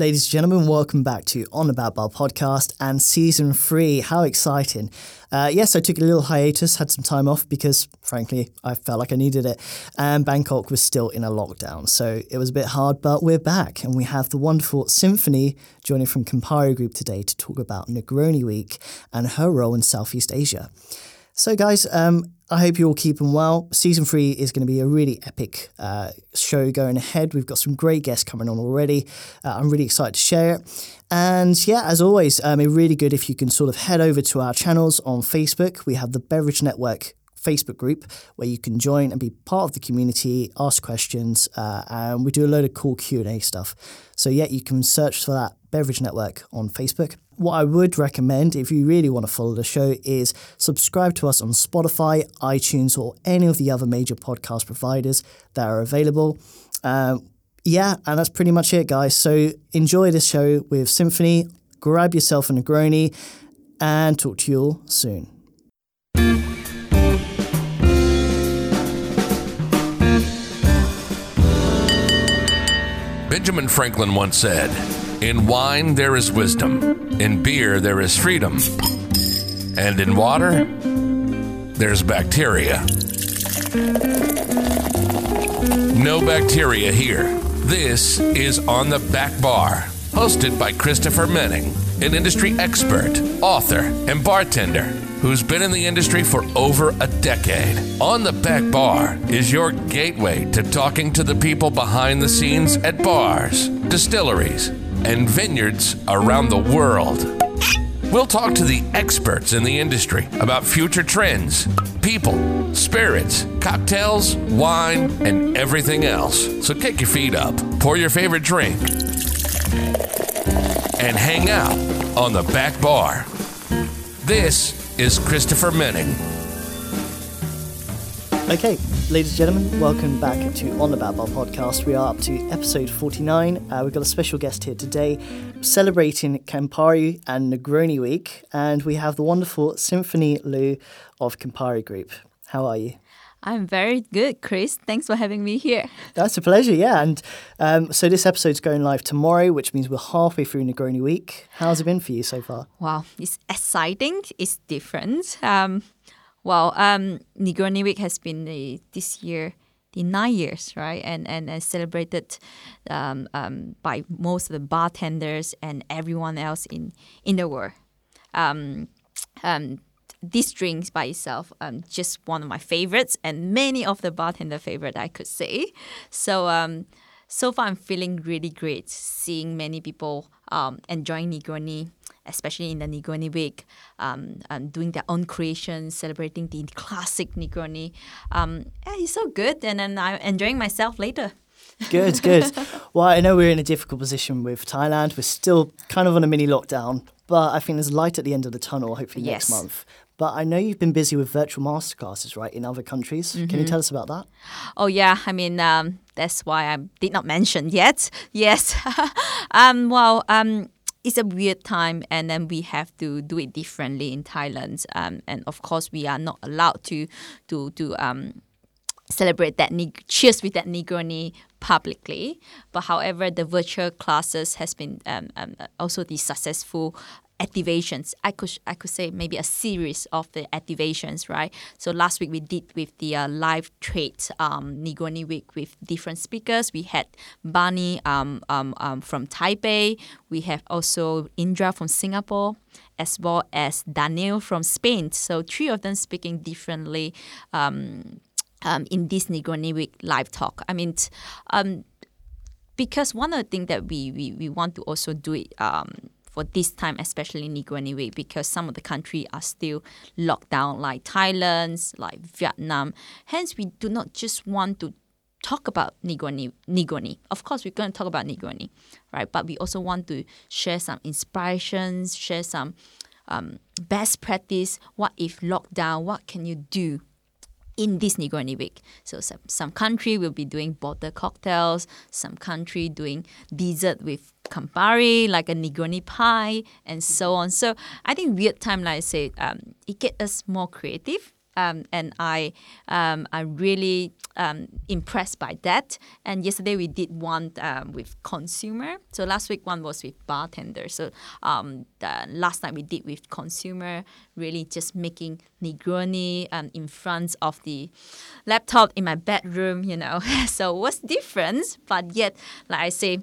Ladies and gentlemen, welcome back to On Back Bar podcast and season three. How exciting! Uh, yes, I took a little hiatus, had some time off because, frankly, I felt like I needed it. And Bangkok was still in a lockdown, so it was a bit hard, but we're back and we have the wonderful Symphony joining from Campari Group today to talk about Negroni Week and her role in Southeast Asia. So, guys, um, I hope you're all keeping well. Season three is going to be a really epic uh, show going ahead. We've got some great guests coming on already. Uh, I'm really excited to share it. And yeah, as always, um, it's really good if you can sort of head over to our channels on Facebook. We have the Beverage Network Facebook group where you can join and be part of the community, ask questions, uh, and we do a load of cool Q and A stuff. So yeah, you can search for that Beverage Network on Facebook. What I would recommend, if you really want to follow the show, is subscribe to us on Spotify, iTunes, or any of the other major podcast providers that are available. Um, yeah, and that's pretty much it, guys. So enjoy this show with Symphony. Grab yourself a Negroni, and talk to you all soon. Benjamin Franklin once said, In wine there is wisdom, in beer there is freedom, and in water there's bacteria. No bacteria here. This is On the Back Bar, hosted by Christopher Menning, an industry expert, author, and bartender who's been in the industry for over a decade. On the Back Bar is your gateway to talking to the people behind the scenes at bars, distilleries, and vineyards around the world. We'll talk to the experts in the industry about future trends, people, spirits, cocktails, wine, and everything else. So kick your feet up, pour your favorite drink, and hang out on the back bar. This is Christopher Menning. Okay, ladies and gentlemen, welcome back to On the Back Bar podcast. We are up to episode 49. Uh, we've got a special guest here today celebrating Campari and Negroni Week, and we have the wonderful Symphony Loo of Campari Group. How are you? I'm very good, Chris. Thanks for having me here. That's a pleasure, yeah. And um, so this episode's going live tomorrow, which means we're halfway through Negroni Week. How's it been for you so far? Wow, it's exciting. It's different. Um, well, um, Week has been the, this year the nine years, right? And and, and celebrated um, um, by most of the bartenders and everyone else in in the world. Um, um, this drink by itself, um, just one of my favorites, and many of the bartender favorite I could say. So um, so far I'm feeling really great seeing many people um, enjoying Negroni, especially in the Negroni week, um, um, doing their own creations, celebrating the classic Negroni. Um, yeah, it's so good, and then I'm enjoying myself later. Good, good. well, I know we're in a difficult position with Thailand. We're still kind of on a mini lockdown, but I think there's light at the end of the tunnel, hopefully Yes. next month. But I know you've been busy with virtual masterclasses, right, in other countries. Can you tell us about that? Oh yeah, I mean um, that's why I did not mention yet. Yes, um, well, um, it's a weird time, and then we have to do it differently in Thailand. Um, and of course, we are not allowed to to to um, celebrate that cheers with that Negroni publicly. But however, the virtual classes has been um, um, also the successful activations. I could I could say maybe a series of the activations, right? So last week we did with the uh, live trade um, Negroni week with different speakers. We had Bani um, um, um, from Taipei. We have also Indra from Singapore as well as Daniel from Spain. So three of them speaking differently um, um, in this Negroni Week live talk. I mean, um, because one of the things that we, we, we want to also do it um, for this time, especially Negroni Week, because some of the country are still locked down, like Thailand, like Vietnam. Hence, we do not just want to talk about Negroni. Negroni. Of course, we're going to talk about Negroni, right? But we also want to share some inspirations, share some um, best practice. What if lockdown? What can you do? In this Negroni week. So some, some country will be doing bottled cocktails, some country doing dessert with Campari, like a Negroni pie, and so on. So I think weird time, like I said, um, it get us more creative Um, and I, um, I'm really um, impressed by that. And yesterday we did one um, with consumer. So last week one was with bartender. So um, last night we did with consumer, really just making Negroni um, in front of the laptop in my bedroom. You know, so what's difference? But yet, like I say,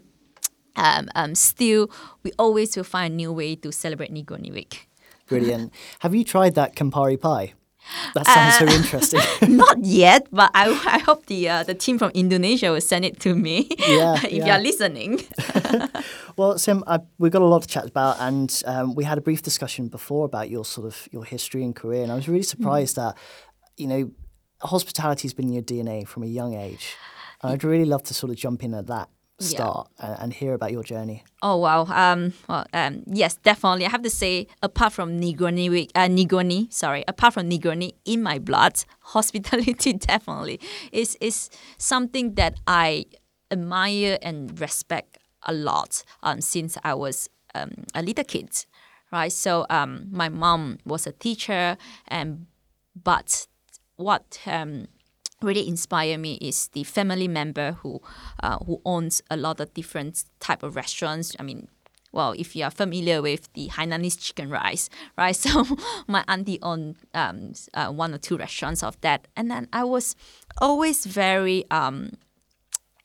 still we always will find a new way to celebrate Negroni Week. Brilliant. Have you tried that Campari pie? That sounds Uh, so interesting. Not yet, but I, I hope the uh, the team from Indonesia will send it to me. Yeah, if yeah. you're listening. well, Sim, I, we've got a lot to chat about, and um, we had a brief discussion before about your sort of your history and career, and I was really surprised that you know hospitality has been in your DNA from a young age, and I'd really love to sort of jump in at that Yeah. start and, and hear about your journey. Oh wow. Um. Well. Um. Yes, definitely. I have to say, apart from Negroni uh, Negroni. Sorry. Apart from Negroni in my blood, hospitality definitely is is something that I admire and respect a lot. Um. Since I was um a little kid, right? So um, my mom was a teacher, and but what um really inspire me is the family member who uh, who owns a lot of different type of restaurants. I mean, well, if you are familiar with the Hainanese chicken rice, right? So my auntie owned um, uh, one or two restaurants of that, and then I was always very um,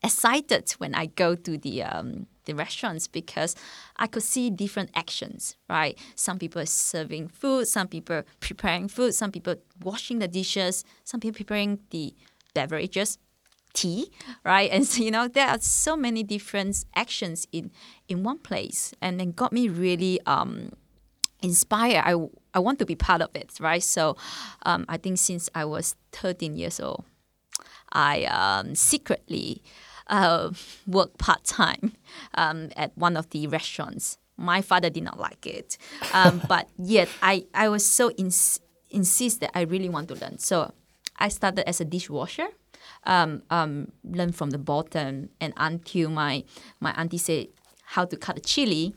excited when I go to the um, the restaurants because I could see different actions, right? Some people are serving food, some people are preparing food, some people washing the dishes, some people preparing the beverages, tea, right? And so, you know, there are so many different actions in in one place, and then got me really um, inspired. I I want to be part of it, right? So, um, I think since I was 13 years old, I um, secretly uh, worked part time um, at one of the restaurants. My father did not like it, um, but yet I, I was so ins- insist that I really want to learn. So I started as a dishwasher, um, um, learn from the bottom, and until my my auntie said how to cut a chili,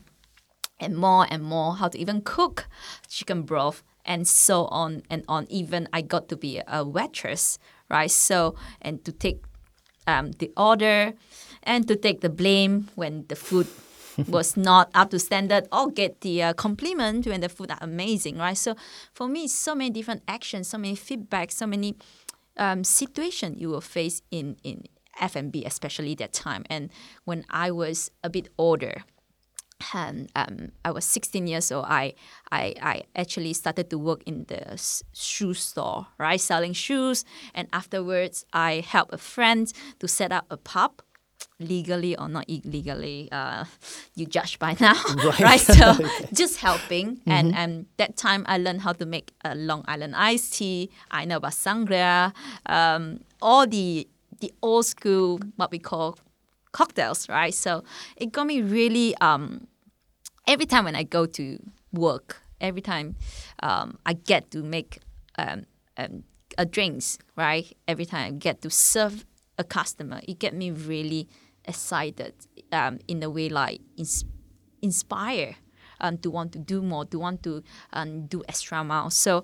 and more and more how to even cook chicken broth and so on and on. Even I got to be a waitress, right? So and to take um, the order and to take the blame when the food was not up to standard or get the uh, compliment when the food are amazing, right? So for me, so many different actions, so many feedback, so many um, situation you will face in in F&B, especially that time. And when I was a bit older, and um, I was 16 years old, I, I, I actually started to work in the s- shoe store, right, selling shoes. And afterwards, I helped a friend to set up a pub, legally or not illegally. Uh, you judge by now, right? So just helping. And and that time, I learned how to make a Long Island iced tea. I know about sangria, um, all the the old school what we call cocktails, right? So it got me really. Um, every time when I go to work, every time um, I get to make um, um, a drinks, right? Every time I get to serve a customer, it get me really excited um, in a way like ins- inspire um, to want to do more, to want to um, do extra miles. So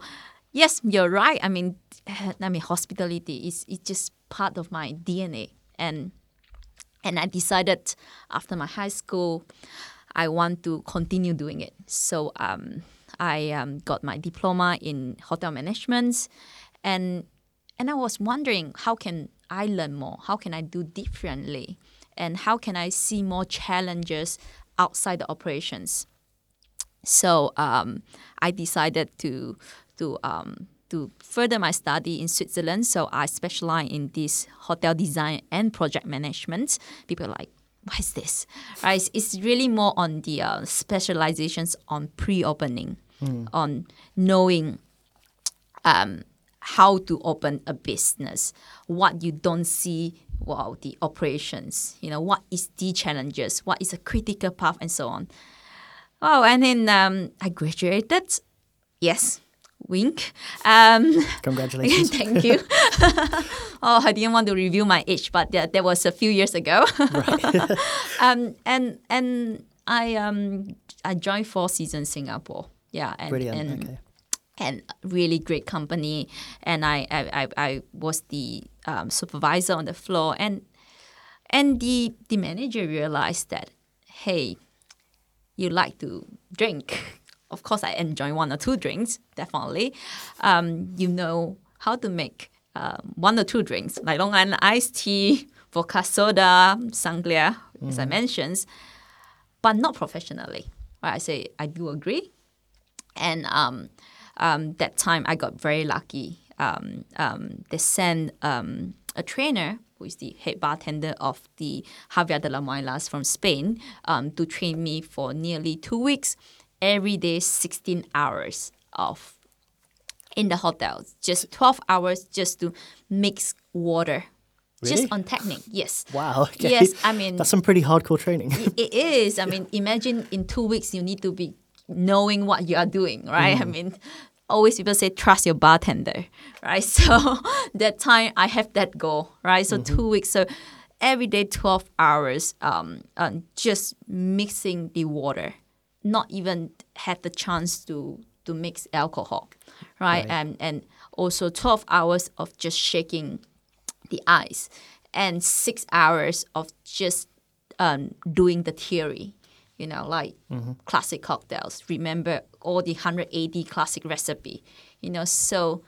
yes, you're right. I mean, I mean hospitality is is just part of my DNA and and I decided after my high school, I want to continue doing it. So um, I um, got my diploma in hotel management, and and I was wondering how can I learn more? How can I do differently? And how can I see more challenges outside the operations? So um, I decided to to um, to further my study in Switzerland. So I specialize in this hotel design and project management. People are like, what is this? Right? It's, it's really more on the uh, specializations on pre-opening, on knowing um, how to open a business, what you don't see, well, the operations, you know, what is the challenges, what is a critical path, and so on. Oh, and then um, I graduated. Yes, wink. Um, Congratulations. Thank you. oh, I didn't want to reveal my age, but that, that was a few years ago. um, and and I um I joined Four Seasons Singapore. Yeah, and, Brilliant. and okay. and really great company. And I I, I, I was the um, supervisor on the floor, and and the the manager realized that, hey, you like to drink. Of course, I enjoy one or two drinks, definitely. Um, you know how to make um, one or two drinks, like Long Island iced tea, vodka soda, sangria, as I mentioned, but not professionally. Right? I say I do agree, and um, um, that time I got very lucky. Um, um, they sent um, a trainer who is the head bartender of the Javier de las Muelas from Spain um, to train me for nearly two weeks, every day 16 hours of in the hotel, just 12 hours just to mix water. Really? Just on technique, yes. Wow. Okay. Yes, I mean That's some pretty hardcore training. it is. I mean, imagine in two weeks you need to be knowing what you are doing, right? I mean, always people say trust your bartender, right? So that time I have that goal, right? So two weeks, so every day twelve hours, um, um, just mixing the water, not even had the chance to to mix alcohol, right? Right. And and also twelve hours of just shaking the ice and six hours of just um, doing the theory you know like classic cocktails remember all the 180 classic recipe you know so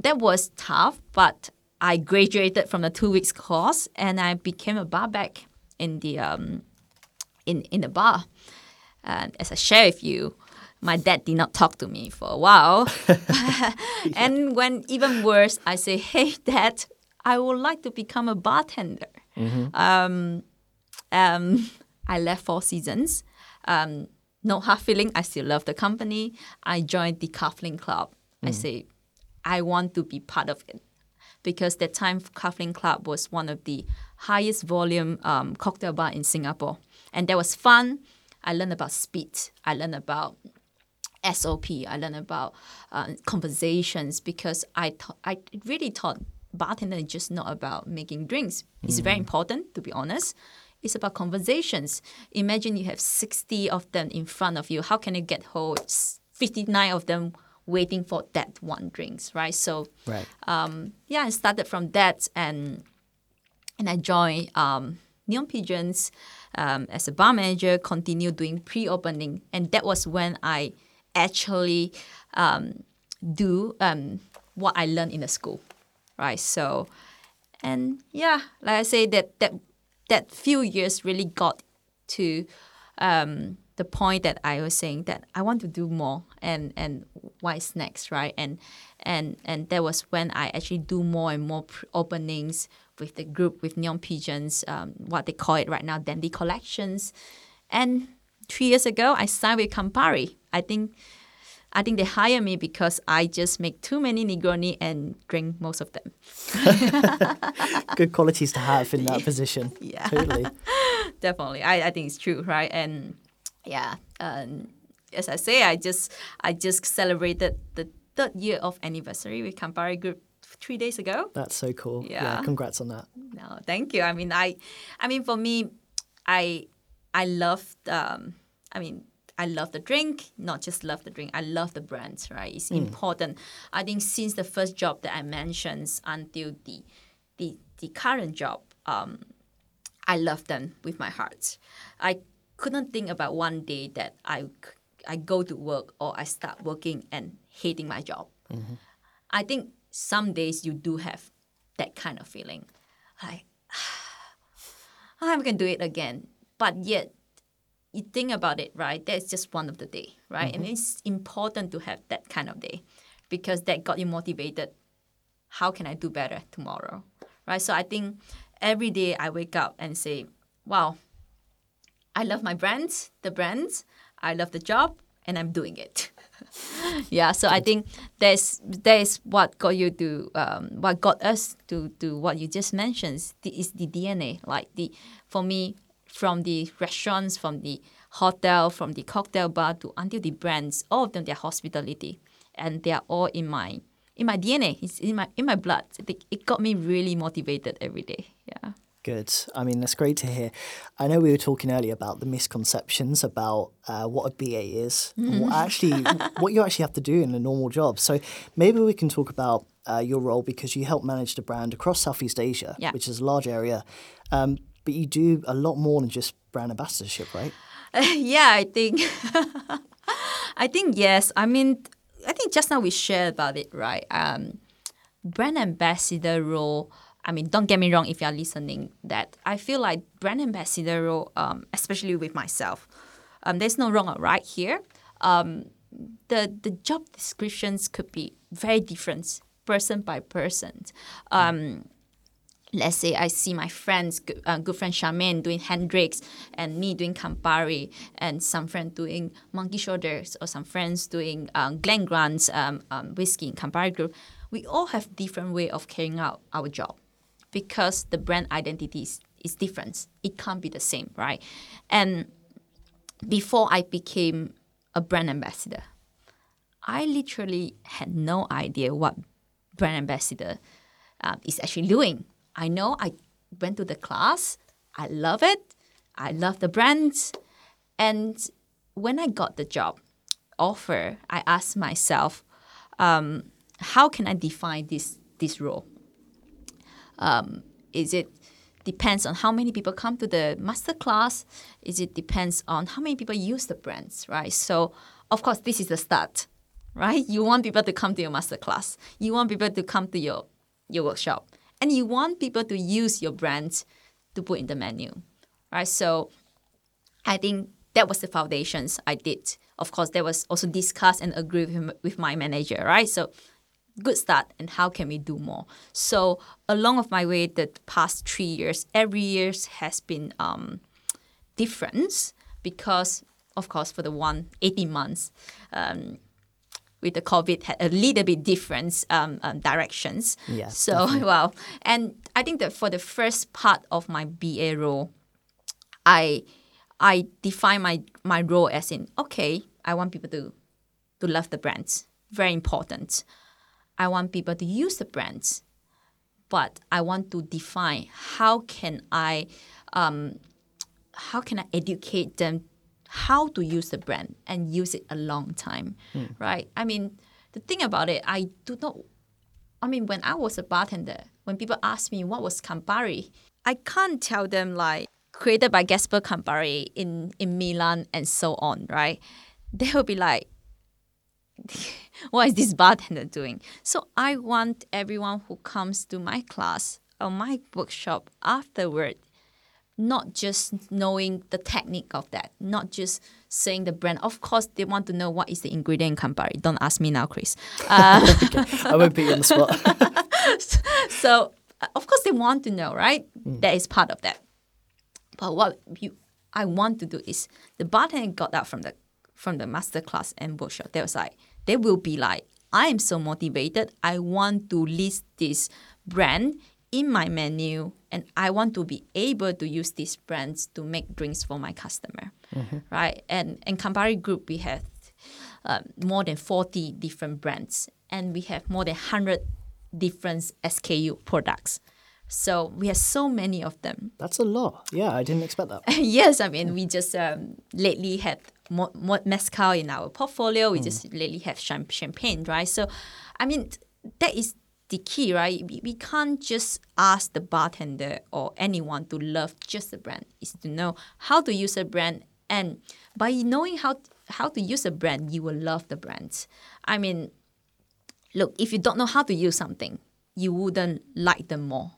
that was tough but i graduated from the two weeks course and i became a bar back in the um, in, in the bar and as i share with you my dad did not talk to me for a while and when even worse i say hey dad i would like to become a bartender um, um, I left Four Seasons. Um, no hard feeling. I still love the company. I joined the Cufflink Club. I say, I want to be part of it because that time Cufflink Club was one of the highest volume um, cocktail bar in Singapore, and that was fun. I learned about speed. I learned about SOP. I learned about uh, conversations because I th- I really thought bartender is just not about making drinks. It's very important, to be honest. It's about conversations. Imagine you have 60 of them in front of you. How can you get hold? s- 59 of them waiting for that one drinks, right? So right. um, yeah, I started from that and and I joined um, Neon Pigeons um, as a bar manager, continued doing pre-opening, and that was when I actually um, do um, what I learned in the school, right? So, and yeah, like I say, that that that few years really got to um, the point that I was saying that I want to do more and and what's next, right? And and and that was when I actually do more and more openings with the group with Neon Pigeons, um, what they call it right now, Dandy Collections. And three years ago, I signed with Campari. I think. I think they hire me because I just make too many Negroni and drink most of them. Good qualities to have in that position. Yeah. Totally. definitely I, I think it's true right and yeah um, as i say i just i just celebrated the third year of anniversary with campari group three days ago That's so cool. Yeah. Congrats on that. no thank you i mean i i mean for me i i love um i mean I love the drink, not just love the drink. I love the brands, right? It's important. I think since the first job that I mentioned until the the, the current job, um, I love them with my heart. I couldn't think about one day that I I go to work or I start working and hating my job. I think some days you do have that kind of feeling. Like, I'm going to do it again. But yet, you think about it, right? That's just one of the day, right? And mm-hmm. it's important to have that kind of day because that got you motivated. How can I do better tomorrow, right? So I think every day I wake up and say, wow, I love my brands, the brands, I love the job, and I'm doing it. yeah, so I think that's that is what got you to um, what got us to to what you just mentioned is the DNA. Like the for me, from the restaurants, from the hotel, from the cocktail bar to until the brands, all of them they're hospitality, and they are all in my in my DNA. It's in my in my blood. It, it got me really motivated every day. Yeah. Good. I mean, that's great to hear. I know we were talking earlier about the misconceptions about uh, what a BA is, and what actually what you actually have to do in a normal job. So maybe we can talk about uh, your role because you help manage the brand across Southeast Asia, Yeah. which is a large area. Um, but you do a lot more than just brand ambassadorship, right? yeah, I think. I think yes. I mean, I think just now we shared about it, right? Um, brand ambassador role. I mean, don't get me wrong if you are listening. That I feel like brand ambassador role, um, especially with myself, um, there's no wrong or right here. Um, the the job descriptions could be very different, person by person. Um, let's say I see my friends, good, uh, good friend Charmaine doing Hendrick's and me doing Campari and some friend doing Monkey Shoulders or some friends doing um, Glen Grant's um, um, whiskey in Campari group. We all have different way of carrying out our job because the brand identity is, is different. It can't be the same, right? And before I became a brand ambassador, I literally had no idea what brand ambassador um, is actually doing. I know I went to the class, I love it, I love the brands, and when I got the job offer, I asked myself, um, how can I define this this role? Um, is it depends on how many people come to the master class? Is it depends on how many people use the brands, right? So of course this is the start, right? You want people to come to your master class. You want people to come to your your workshop. And you want people to use your brands to put in the menu. Right. So I think that was the foundations I did. Of course, that was also discussed and agreed with, with my manager, right? So good start and how can we do more? So along of my way the past three years every year has been um, different because of course for the one 18 months um, with the covid had a little bit different um, um, directions. Yeah, so well and i think that for the first part of my ba role i i define my my role as in okay i want people to to love the brands. Very important I want people to use the brands, but I want to define how can I, um, how can I educate them how to use the brand and use it a long time, right? I mean, the thing about it, I do not. I mean, when I was a bartender, when people ask me what was Campari, I can't tell them like created by Gaspar Campari in in Milan and so on, right? They will be like, what is this bartender doing? So I want everyone who comes to my class or my workshop afterward, not just knowing the technique of that, not just saying the brand. Of course, they want to know what is the ingredient in Campari. Don't ask me now, Chris. I won't be on the spot. So uh, of course they want to know, right? That is part of that. But what you I want to do is the bartender got out from the from the master class and workshop. They was like they will be like, I am so motivated. I want to list this brand in my menu and I want to be able to use these brands to make drinks for my customer. Right? And and Campari Group we have um, more than 40 different brands and we have more than 100 different SKU products. So we have so many of them. That's a lot. Yeah, I didn't expect that. yes, I mean, we just um, lately had more, more mezcal in our portfolio. We just lately have champagne, right? So, I mean, that is the key, right? We, we can't just ask the bartender or anyone to love just the brand. Is to know how to use a brand, and by knowing how how to use a brand, you will love the brand. I mean, look, if you don't know how to use something, you wouldn't like them more.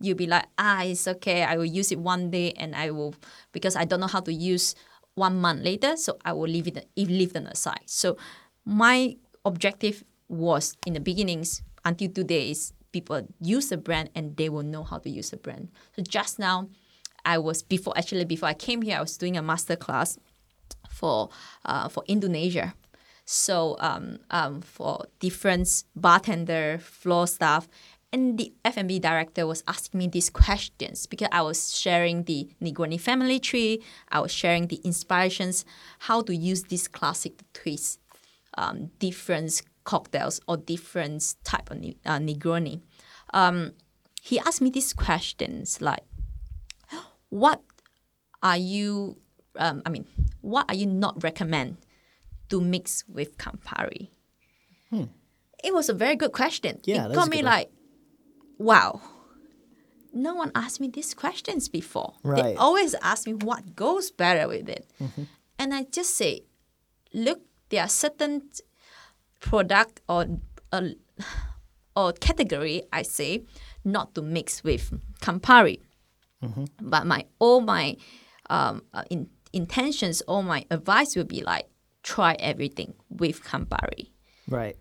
You'll be like, ah, it's okay. I will use it one day, and I will because I don't know how to use one month later, so I will leave it leave them aside. So my objective was in the beginnings until today is people use the brand and they will know how to use the brand. So just now, I was before actually before I came here, I was doing a master class for uh, for Indonesia. So um, um, for different bartender, floor staff, and the F&B director was asking me these questions because I was sharing the Negroni family tree. I was sharing the inspirations, how to use this classic twist, um, different cocktails or different type of uh, Negroni. Um, he asked me these questions like, what are you? Um, I mean, what are you not recommend to mix with Campari? It was a very good question. Yeah, it got me like, wow. No one asked me these questions before. They Right. Mm-hmm. always ask me what goes better with it, and I just say, look, there are certain product or uh, or category I say not to mix with Campari. But my all my um, uh, in, intentions, all my advice will be like try everything with Campari. Right.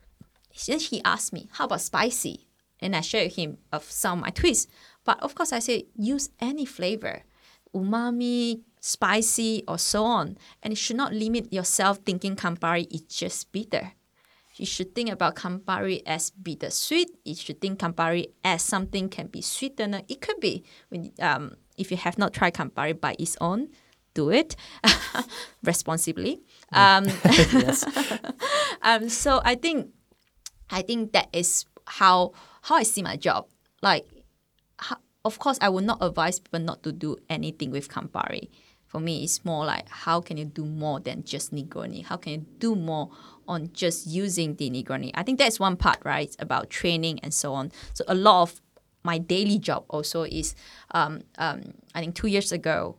Then he asked me, how about spicy? And I showed him of some of my twists. But of course, I say use any flavor, umami, spicy, or so on. And you should not limit yourself thinking Campari is just bitter. You should think about Campari as bittersweet. You should think Campari as something can be sweetener. It could be when um, if you have not tried Campari by its own, do it responsibly. Um, yes. um, so I think I think that is how how I see my job. Like, ho- of course, I would not advise people not to do anything with Campari. For me, it's more like how can you do more than just Negroni? How can you do more on just using the Negroni? I think that's one part, right? About training and so on. So a lot of my daily job also is, um, um, I think two years ago,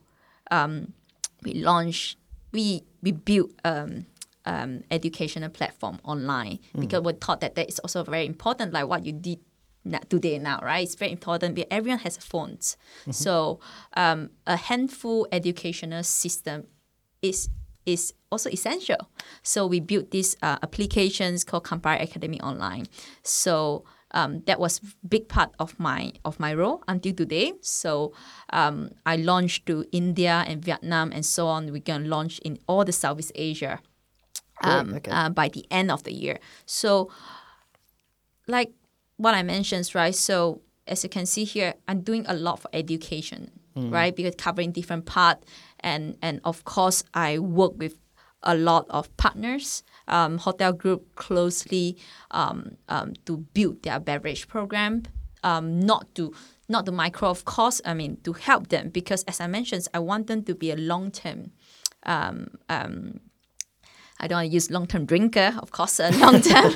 um, we launched, we we built um, um, educational platform online because we thought that that is also very important, like what you did today now, right? It's very important because everyone has phones. So um, a handful educational system is is also essential. So we built these uh, applications called Campari Academy Online. So um, that was big part of my of my role until today. So um, I launched to India and Vietnam and so on. We're gonna launch in all the Southeast Asia um, okay. uh, by the end of the year. So, like what I mentioned, right? So, as you can see here, I'm doing a lot for education, right? Because covering different part, and and of course, I work with a lot of partners, um, hotel group closely um, um, to build their beverage program, um, not to not the micro of course. I mean to help them because as I mentioned, I want them to be a long term I don't want to use long term drinker, of course, a long term.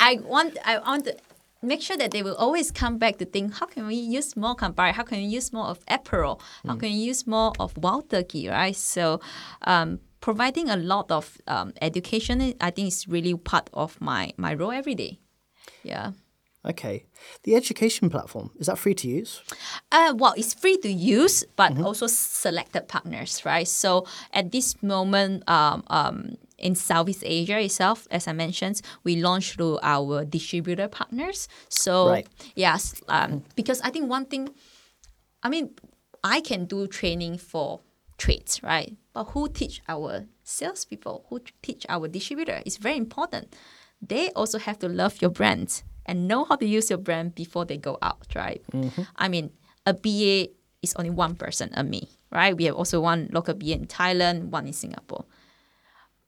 I want I want to make sure that they will always come back to think how can we use more Campari? How can we use more of Aperol? How can we use more of wild turkey, right? So um, providing a lot of um, education, I think is really part of my, my role every day. Yeah. Okay. The education platform, is that free to use? Uh, well, it's free to use, but also selected partners, right? So at this moment, um, um, in Southeast Asia itself, as I mentioned, we launched through our distributor partners. So Right. yes, um, because I think one thing, I mean, I can do training for trades, right? But who teach our salespeople? Who teach our distributor? It's very important. They also have to love your brand and know how to use your brand before they go out, right? I mean, a BA is only one person, a me, right? We have also one local BA in Thailand, one in Singapore.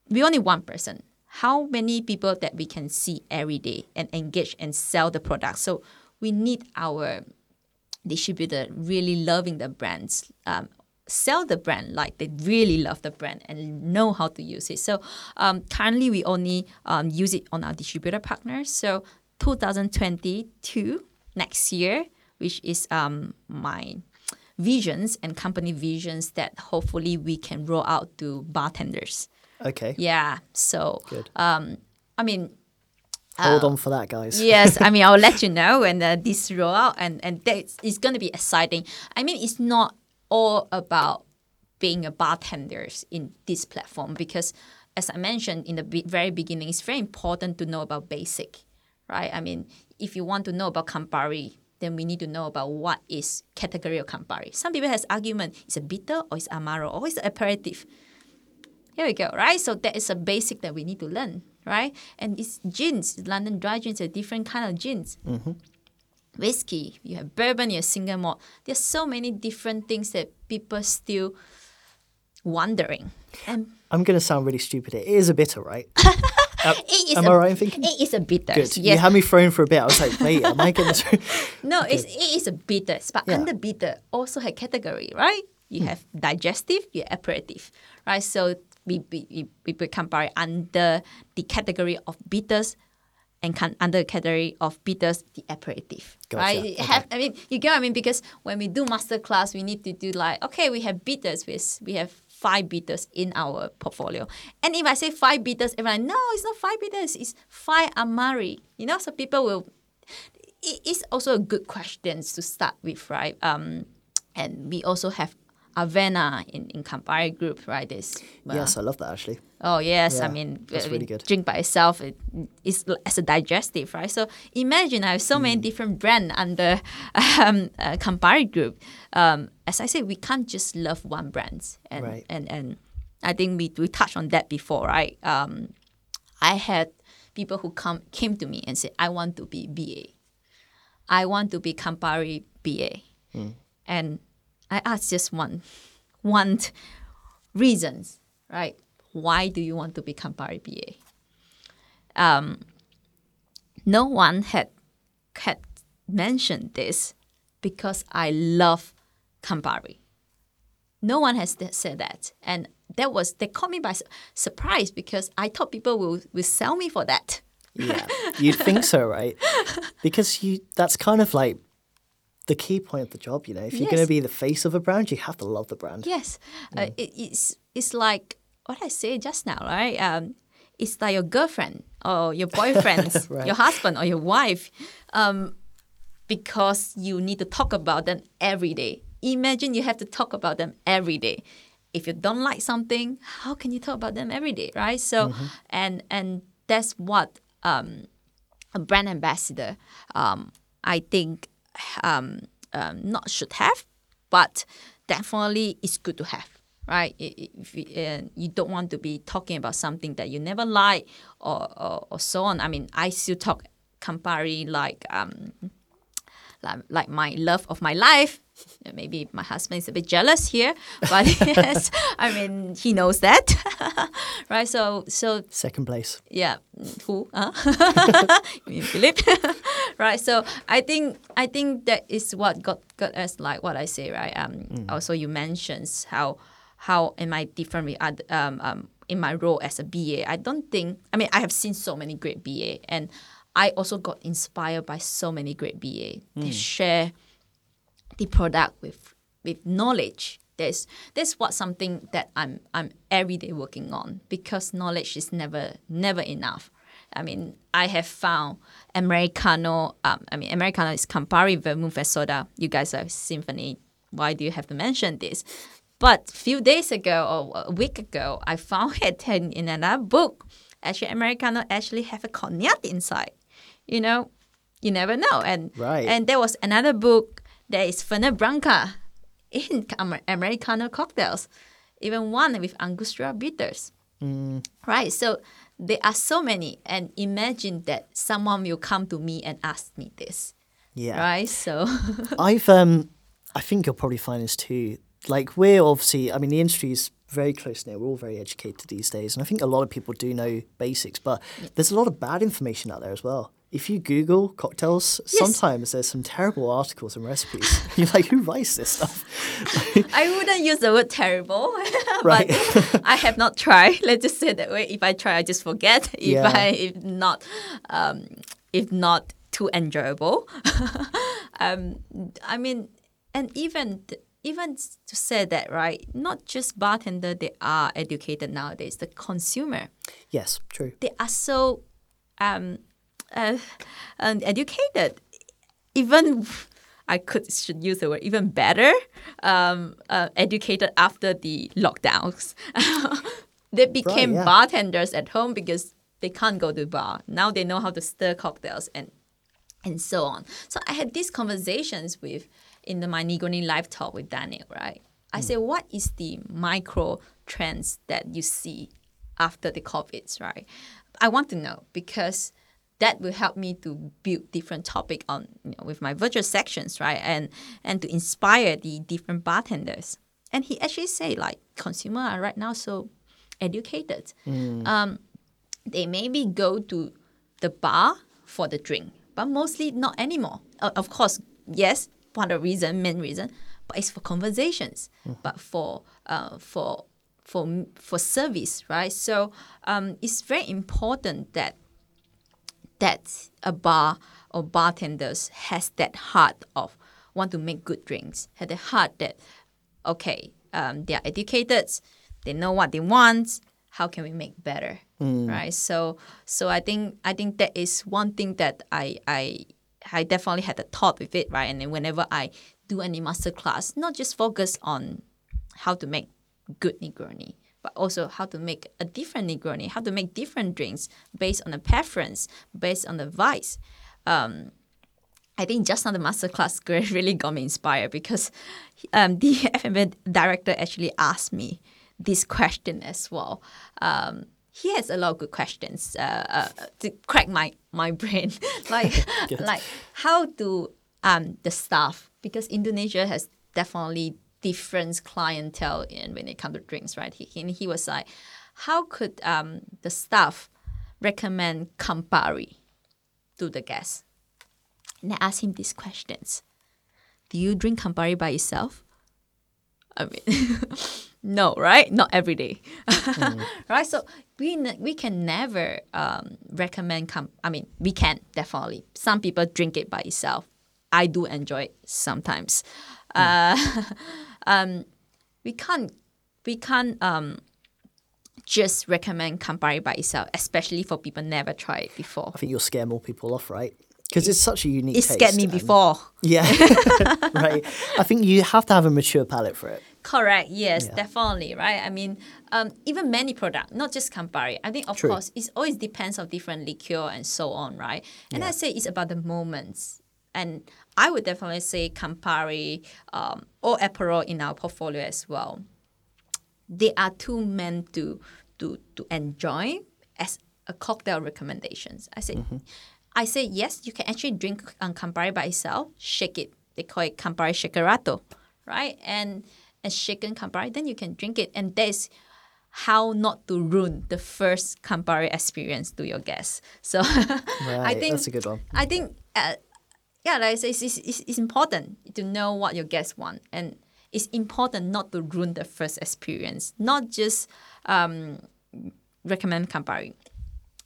We only one person. How many people that we can see every day and engage and sell the product? So we need our distributor really loving the brands, um, sell the brand like they really love the brand and know how to use it. So um, currently we only um, use it on our distributor partners. So 2022 next year, which is um, my visions and company visions that hopefully we can roll out to bartenders. Okay. Yeah. So Good. um, I mean, Hold on for that, guys. yes, I mean, I'll let you know when uh, this roll out, and and that's it's going to be exciting. I mean, it's not all about being a bartenders in this platform because, as I mentioned in the be- very beginning, it's very important to know about basic, right? I mean, if you want to know about Campari, then we need to know about what is category of Campari. Some people has argument: is a bitter or is amaro or is it aperitif? Here we go, right? So that is a basic that we need to learn, right? And it's gins, London dry gins, a different kind of gins. Mm-hmm. Whiskey, you have bourbon, you have single malt. There's so many different things that people still wondering. And I'm going to sound really stupid. It is a bitter, right? Uh, it is am a, I right in thinking? It is a bitters. Good. You Yes. had me thrown for a bit. I was like, wait, am I getting this? No, it's, it is a bitters, but Yeah. under bitter also have category, right? You hmm. have digestive, you have aperitif, right? So we we, we, we put under the category of bitters and can, under the category of bitters, the aperitif, Gotcha. right? It have, I mean, you get what I mean? Because when we do master class, we need to do like, okay, we have bitters, we, we have five bitters in our portfolio. And if I say five bitters, everyone, no, it's not five bitters, it's five Amari, you know? So people will it is also a good question to start with, right? Um, and we also have Averna in, in Campari group, right? This well, yes, I love that actually. Oh yes, I mean, really good. drink by itself it, is as a digestive, right? So imagine I have so Mm. many different brands under um, uh, Campari group. Um, as I said, we can't just love one brand, and Right. and and I think we we touched on that before, right? Um, I had people who come came to me and said, I want to be BA. I want to be Campari BA. And I asked just one one reasons, right? Why do you want to become Campari BA? Um, no one had had mentioned this because I love Campari. No one has said that, and that was they caught me by surprise because I thought people will will sell me for that. Yeah, you'd think so, right? Because you that's kind of like the key point of the job. You know, if you're going to be the face of a brand, you have to love the brand. Yes, uh, it, it's it's like what I said just now, right? Um, it's like your girlfriend or your boyfriend, Right. your husband or your wife, um, because you need to talk about them every day. Imagine you have to talk about them every day. If you don't like something, how can you talk about them every day, right? So, and and that's what um, a brand ambassador, um, I think, um, um, not should have, but definitely it's good to have, right? If you, uh, you don't want to be talking about something that you never like or, or, or so on. I mean, I still talk Campari like um, like, like my love of my life. Maybe my husband is a bit jealous here, but yes, I mean he knows that, right? So so Second place. yeah, who? Huh? Philip? right. So I think I think that is what got got us like what I say, right? Um. Also, you mentioned how how am I different with other, um um in my role as a BA? I don't think. I mean, I have seen so many great BA, and I also got inspired by so many great BA. They share the product with with knowledge. There's that's what something that I'm I'm every day working on because knowledge is never never enough. I mean, I have found Americano. Um, I mean, Americano is Campari, Vermouth, soda. You guys are symphony. Why do you have to mention this? But a few days ago or a week ago, I found it in, in another book. Actually, Americano actually have a cognac inside. You know, you never know. And Right. and there was another book that is Fernet Branca in Amer- Americano cocktails, even one with Angostura bitters. Right. So there are so many, and imagine that someone will come to me and ask me this. Yeah. Right. So I've um I think you'll probably find this too. Like we're obviously I mean the industry is very close now. We're all very educated these days. And I think a lot of people do know basics, but there's a lot of bad information out there as well. If you Google cocktails, sometimes there's some terrible articles and recipes. You're like, who writes this stuff? I wouldn't use the word terrible, Right. but I have not tried. Let's just say that way. If I try, I just forget. If Yeah. I if not, um, if not too enjoyable. um, I mean, and even even to say that right, not just bartender they are educated nowadays. The consumer yes, true. they are so um, uh, um, educated. Even I could should use the word even better um, uh, educated after the lockdowns. they became yeah. bartenders at home because they can't go to bar. Now they know how to stir cocktails and and so on. So I had these conversations with in the my Negroni live talk with Daniel, right? I say, what is the micro trends that you see after the COVIDs, right? I want to know because that will help me to build different topic on you know, with my virtual sections, right? And and to inspire the different bartenders. And he actually say like consumer are right now so educated. Um, they maybe go to the bar for the drink, but mostly not anymore. Uh, of course, yes, one of the reason, main reason, but it's for conversations, but for uh, for for for service, right? So um, it's very important that that a bar or bartenders has that heart of want to make good drinks, have the heart that okay, um, they are educated, they know what they want. How can we make better, right? So, so I think I think that is one thing that I I I definitely had a thought with it, right? And then whenever I do any master class, not just focus on how to make good Negroni, but also how to make a different Negroni, how to make different drinks based on the preference, based on the vice. Um, I think just now the masterclass really got me inspired because um, the FMA director actually asked me this question as well. Um, he has a lot of good questions uh, uh, to crack my, my brain, like like how do um, the staff because Indonesia has definitely different clientele in when it comes to drinks, right? He, he, was like, how could um, the staff recommend Campari to the guests? And I asked him these questions. Do you drink Campari by yourself? I mean, no, right? Not every day, right? So we we can never um, recommend. Cam- I mean, we can definitely. Some people drink it by itself. I do enjoy it sometimes. Uh, um, we can't we can't um, just recommend Campari by itself, especially for people never tried it before. I think you'll scare more people off, right? Because it's such a unique. It scared me before. Yeah, right. I think you have to have a mature palate for it. Correct. Yes, Yeah. definitely. Right. I mean, um, even many product, not just Campari. I think, of True. course, it always depends on different liqueur and so on. Right. And I say it's about the moments. And I would definitely say Campari um, or Aperol in our portfolio as well. They are too meant to to to enjoy as a cocktail recommendations. I say, I say yes. You can actually drink um, Campari by itself. Shake it. They call it Campari shakerato, right? And and shaken Campari, then you can drink it. And that's how not to ruin the first Campari experience to your guests. So I think that's a good one. I think, uh, yeah, like I say, it's, it's, it's important to know what your guests want, and it's important not to ruin the first experience. Not just um, recommend Campari.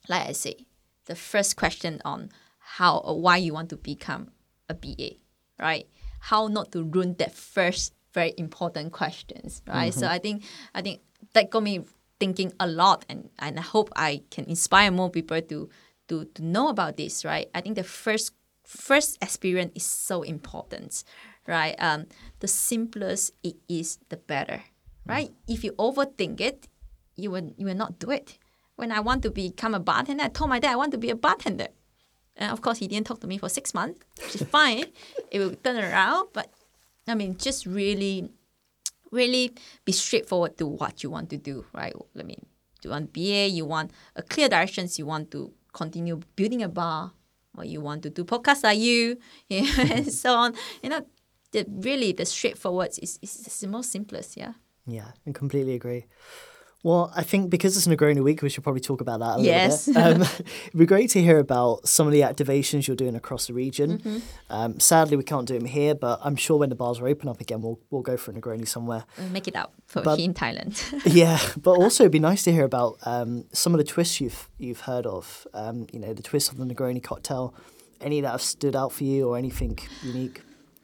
Like I say, the first question on how or why you want to become a BA, right? How not to ruin that first very important questions, right? So I think I think that got me thinking a lot, and, and I hope I can inspire more people to to to know about this, right? I think the first first experience is so important, right? Um, the simplest it is, the better, right? If you overthink it, you will you will not do it. When I want to become a bartender, I told my dad I want to be a bartender. And of course, he didn't talk to me for six months, which is fine. it will turn around, but I mean, just really, really be straightforward to what you want to do, right? I mean, you want BA, you want a clear directions, you want to continue building a bar, or you want to do podcasts are you, know, and so on. You know, the really the straightforward is, is the most simplest, yeah. Yeah, I completely agree. Well, I think because it's Negroni Week, we should probably talk about that a Yes. little bit. Um, it'd be great to hear about some of the activations you're doing across the region. Mm-hmm. Um, sadly, we can't do them here, but I'm sure when the bars are open up again, we'll we'll go for a Negroni somewhere. We'll make it out for But- in Thailand. yeah, but also it'd be nice to hear about um, some of the twists you've you've heard of. Um, you know, the twists of the Negroni cocktail. Any that have stood out for you, or anything unique?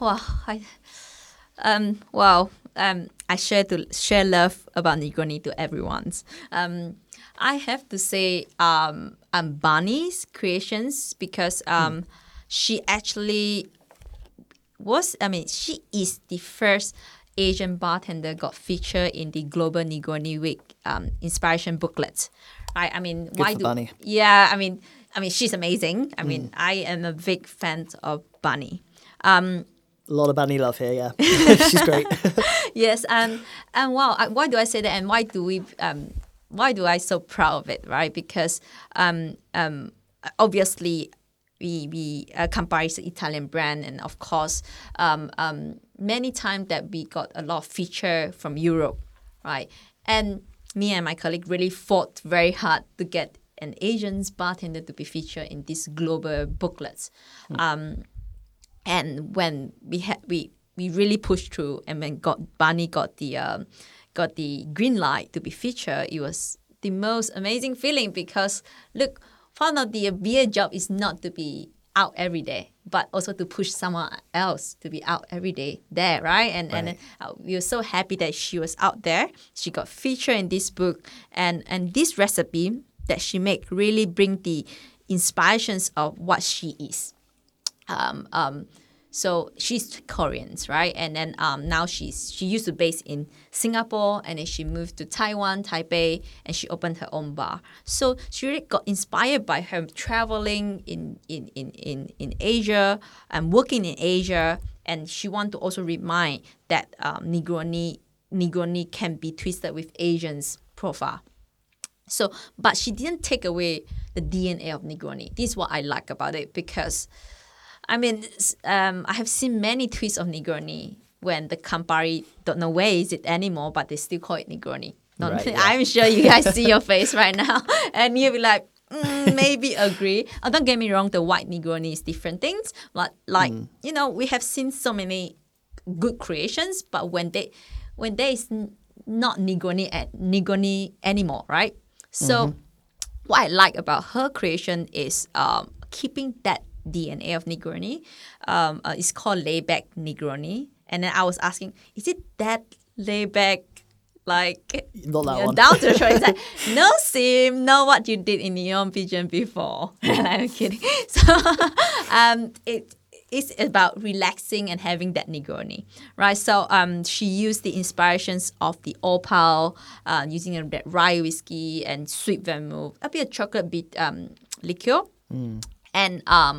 well I, um, wow, um, I share to share love about Negroni to everyone. Um, I have to say, um, um, Bannie's creations because um, she actually was. I mean, she is the first Asian bartender got featured in the Global Negroni Week um, inspiration booklet. Right? I mean, why for do? Bannie. Yeah, I mean, I mean, she's amazing. I mean, I am a big fan of Bannie. A lot of Bannie love here. Yeah, she's great. yes, and and wow, why do I say that? And why do we? Um, why do I so proud of it? Right? Because um, um, obviously. We, we uh, an Italian brand, and of course, um, um, many times that we got a lot of feature from Europe, right? And me and my colleague really fought very hard to get an Asian bartender to be featured in these global booklets. Um, and when we had we we really pushed through, and when got Bannie got the um, got the green light to be featured, it was the most amazing feeling because look, part of the beer job is not to be out every day, but also to push someone else to be out every day there, right? And and uh, we were so happy that she was out there. She got featured in this book, and and this recipe that she make really bring the inspirations of what she is. Um, um, so she's Korean, right? And then um, now she's she used to base in Singapore, and then she moved to Taiwan, Taipei, and she opened her own bar. So she really got inspired by her traveling in in in in, in Asia and working in Asia, and she want to also remind that um, Negroni Negroni can be twisted with Asians profile. So, but she didn't take away the DNA of Negroni. This is what I like about it because, I mean, um, I have seen many twists of Negroni when the Campari don't know where is it anymore, but they still call it Negroni. Right, yeah. I'm sure you guys see your face right now, and you'll be like, mm, maybe agree. Oh, don't get me wrong, the white Negroni is different things, but like Mm. you know, we have seen so many good creations, but when they when there is not Negroni at Negroni anymore, right? So what I like about her creation is um, keeping that DNA of Negroni. Um, uh, it's called layback Negroni, and then I was asking, is it that layback? Like Not that one. down to the shoulder. It's like, no, Sim, know what you did in Neon Pigeon before. I'm kidding. So, um, it it's about relaxing and having that Negroni, right? So, um, she used the inspirations of the Old Pal, uh, using a, that rye whiskey and sweet vermouth, a bit of chocolate bit um, liqueur and um,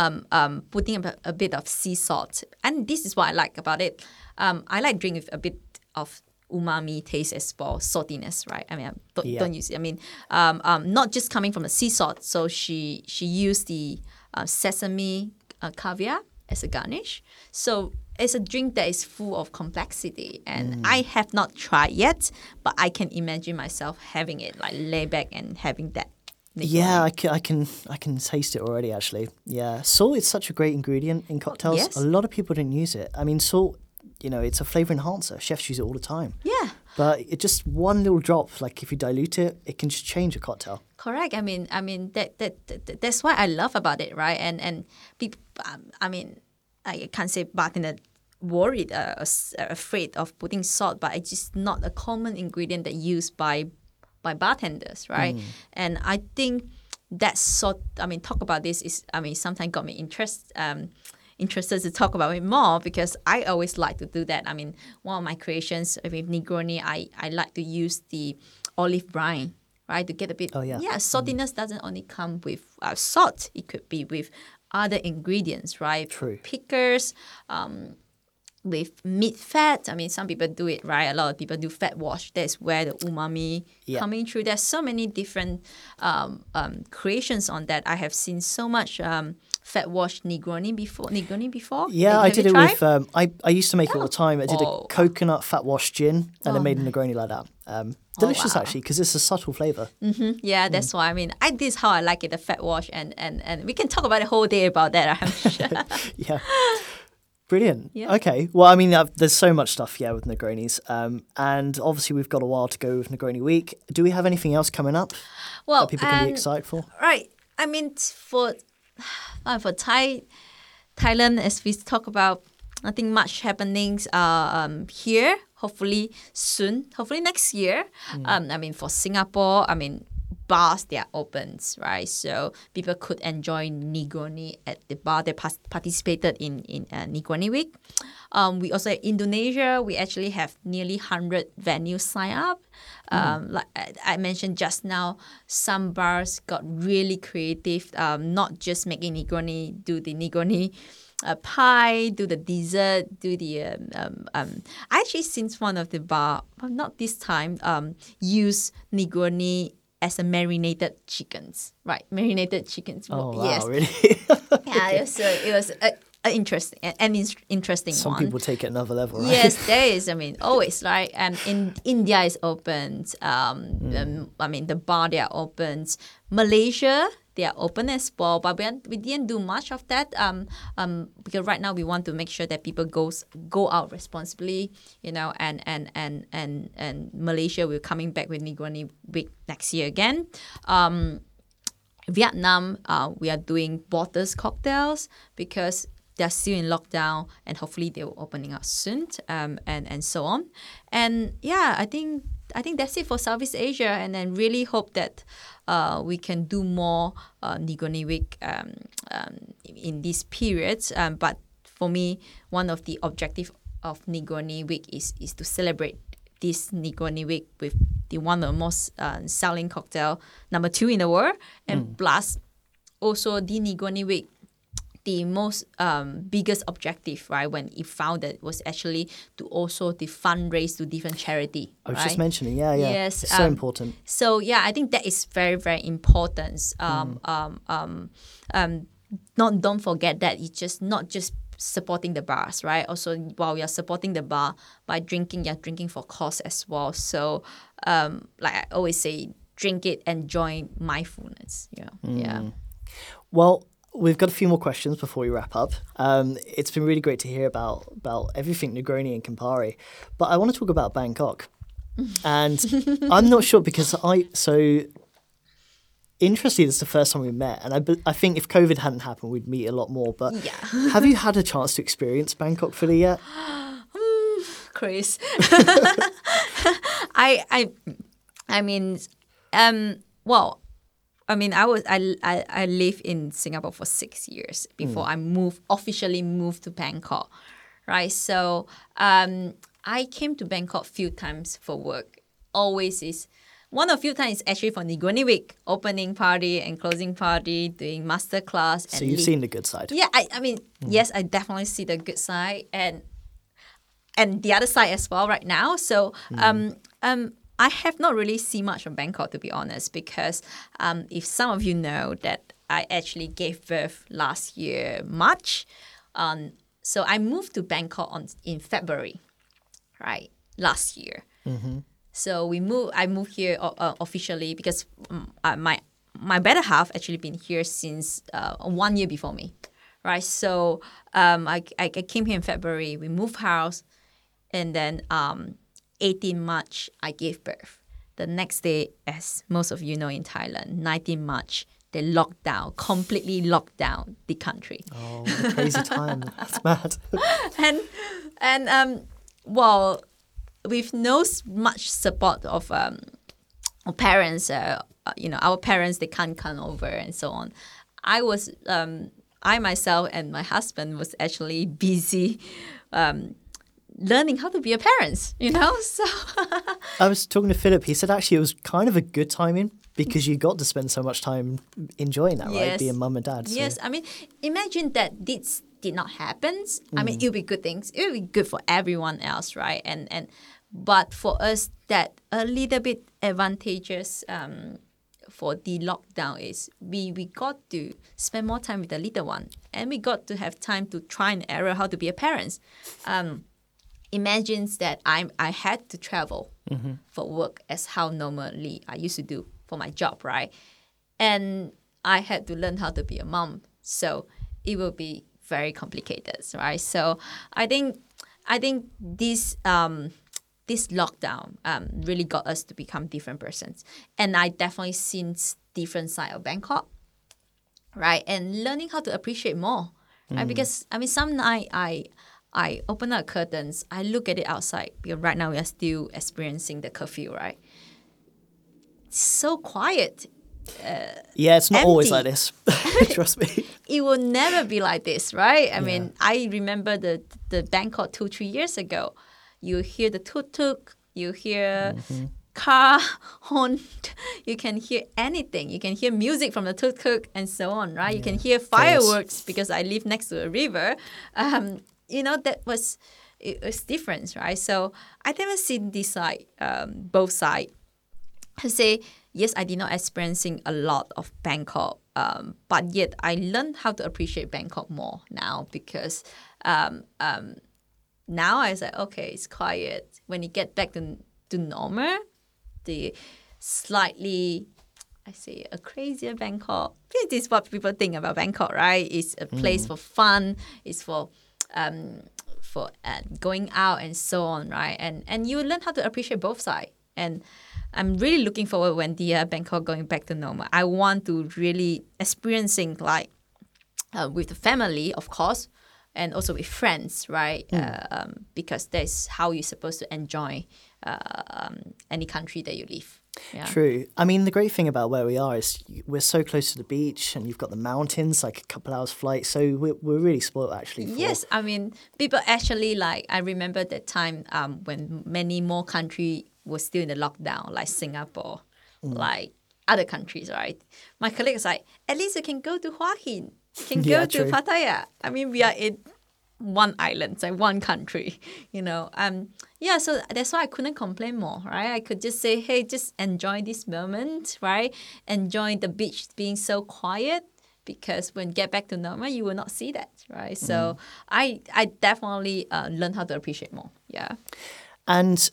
um, um, putting a, bit- a bit of sea salt. And this is what I like about it. Um, I like drink with a bit of umami taste as well, saltiness, right? I mean, I don't, Yeah. don't use it. I mean, um, um, not just coming from the sea salt. So she she used the uh, sesame uh, caviar as a garnish. So it's a drink that is full of complexity, and I have not tried yet, but I can imagine myself having it, like lay back and having that. Yeah, I can, I can I can taste it already. Actually, yeah, salt is such a great ingredient in cocktails. yes. A lot of people don't use it. I mean, salt, you know, it's a flavor enhancer. Chefs use it all the time. Yeah. But it just one little drop, like if you dilute it, it can just change a cocktail. Correct. I mean, I mean that, that, that that's what I love about it, right? And and people, um, I mean, I can't say bartender worried, uh, uh, afraid of putting salt, but it's just not a common ingredient that used by by bartenders, right? And I think that sort. I mean, talk about this is. I mean, sometimes got me interest. Um, interested to talk about it more because I always like to do that. I mean, one of my creations with Negroni, I, I like to use the olive brine, right, to get a bit. Oh, yeah. Yeah, saltiness doesn't only come with uh, salt. It could be with other ingredients, right? True. Pickers, um, with meat fat. I mean, some people do it, right? A lot of people do fat wash. That's where the umami Yeah. coming through. There's so many different um, um, creations on that. I have seen so much um, fat wash Negroni before. Negroni before. Yeah, Have I did it tried? with. Um, I I used to make it all the time. I did Oh. a coconut fat wash gin and then made a Negroni like that. Um, delicious wow. actually because it's a subtle flavor. Yeah, Mm. that's why. I mean, I this is how I like it, the fat wash, and and and we can talk about the whole day about that. I'm sure. Yeah. Brilliant. Yeah. Okay. Well, I mean, uh, there's so much stuff, yeah, with Negronis. Um, and obviously, we've got a while to go with Negroni Week. Do we have anything else coming up well, that people can um, be excited for? Right. I mean, for uh, for Thai Thailand, as we talk about, nothing much happenings uh, um, here. Hopefully soon. Hopefully next year. Um, I mean, for Singapore, I mean, bars they are open, right? So people could enjoy Negroni at the bar. They pas- participated in in uh, Negroni Week. Um, we also in Indonesia. We actually have nearly hundred venues sign up. Um, like I mentioned just now, some bars got really creative. Um, not just making Negroni, do the Negroni uh, pie, do the dessert, do the um, um, um I actually since one of the bar, but not this time, um, use Negroni as a marinated chickens, right? Marinated chickens. Oh, wow, yes, really? yeah, it was, uh, it was uh, an interesting an an interesting Some one. people take it another level, right? Yes, there is. I mean, always right. Um, in India is opened. Um, um, I mean, the bar they are open. Malaysia they are open as well, but we, we didn't do much of that. Um, um, because right now we want to make sure that people goes go out responsibly. You know, and and and and and Malaysia will coming back with Negroni Week next year again. Um, Vietnam, uh, we are doing bottles cocktails because they're still in lockdown and hopefully they will opening up soon um, and, and so on. And yeah, I think I think that's it for Southeast Asia and then really hope that uh, we can do more uh, Negroni Week um, um, in these periods. Um, but for me, one of the objective of Negroni Week is, is to celebrate this Negroni Week with the one of the most uh, selling cocktail, number two in the world, and plus also the Negroni Week. The most um, biggest objective, right, when it founded was actually to also the fundraise to different charity. I was right? just mentioning, yeah, yeah. Yes, It's so um, important. So yeah, I think that is very very important. Um, um, um, um, not don't forget that it's just not just supporting the bars, right? Also, while you're supporting the bar by drinking, you're drinking for cause as well. So, um, like I always say, drink it, enjoy mindfulness. You know, yeah. Well, we've got a few more questions before we wrap up. Um, it's been really great to hear about about everything Negroni and Campari, but I want to talk about Bangkok, and I'm not sure because I so. Interestingly, this is the first time we met, and I, I think if COVID hadn't happened, we'd meet a lot more. But Yeah. have you had a chance to experience Bangkok fully yet? Chris. I I I mean, um, well, I mean, I was I I, I lived in Singapore for six years before I moved officially moved to Bangkok, right? So um, I came to Bangkok few times for work. Always is. One of few times actually for Negroni Week, opening party and closing party, doing master class. And So you've lead- seen the good side. yeah, I, I mean, yes, I definitely see the good side and and the other side as well right now. So um um I have not really seen much of Bangkok to be honest, because um if some of you know that I actually gave birth last year March, um so I moved to Bangkok on in February, right last year. So we moved. I moved here uh, officially because um, uh, my my better half actually been here since uh, one year before me, right? So um, I, I I came here in February. We moved house, and then um, 18 March I gave birth. The next day, as most of you know in Thailand, 19 March they locked down, completely locked down the country Oh, crazy time! That's mad. and and um well with no much support of um parents uh, uh, you know our parents they can't come over and so on i was um i myself and my husband was actually busy um learning how to be a parent you know so I was talking to Philip. He said actually it was kind of a good timing because you got to spend so much time enjoying that, right? Being mum and dad. so- Yes, I mean, imagine that this did not happen. I mean, it would be good things. It would be good for everyone else, right? And and but for us, that a little bit advantageous um, for the lockdown is we we got to spend more time with the little one, and we got to have time to try and error how to be a parent. Um, imagines that I'm I had to travel for work as how normally I used to do for my job, right? And I had to learn how to be a mom. So it will be very complicated, right? So I think I think this um this lockdown um, really got us to become different persons. And I definitely seen different side of Bangkok right? And learning how to appreciate more, right? Because I mean, some night I I open up curtains, I look at it outside because right now we are still experiencing the curfew, right? It's so quiet. Yeah, it's not always like this. Trust me. It will never be like this, right? I mean, I remember the the Bangkok two three years ago. You hear the tuk tuk, you hear car horn, you can hear anything. You can hear music from the tuk tuk and so on, right? You can hear fireworks because I live next to a river. Um, you know that was it was different, right? So I never seen this side, um, both side. I say yes, I did not experiencing a lot of Bangkok um, but yet I learned how to appreciate Bangkok more now because um, um, now I say, okay, it's quiet. When you get back to, to normal, the slightly, I say, a crazier Bangkok. This is what people think about Bangkok, right? It's a place for fun. It's for um, for uh, going out and so on, right? And and you learn how to appreciate both sides. And I'm really looking forward when the uh, Bangkok going back to normal. I want to really experiencing like uh, with the family, of course, and also with friends, right? Uh, um, because that's how you're supposed to enjoy uh, um, any country that you live. Yeah. True. I mean, the great thing about where we are is we're so close to the beach, and you've got the mountains, like a couple hours flight. So we're, we're really spoiled, actually. For, Yes, I mean, people actually like. I remember that time um, when many more country was still in the lockdown, like Singapore, Mm. like other countries, right? My colleague was like, at least you can go to Hua Hin, you can go to. Pattaya. I mean, we are in one island, like one country, you know. Um, yeah, so that's why I couldn't complain more, right? I could just say, hey, just enjoy this moment, right? Enjoy the beach being so quiet because when get back to normal, you will not see that, right? So Mm. I I definitely uh, learn how to appreciate more. Yeah. And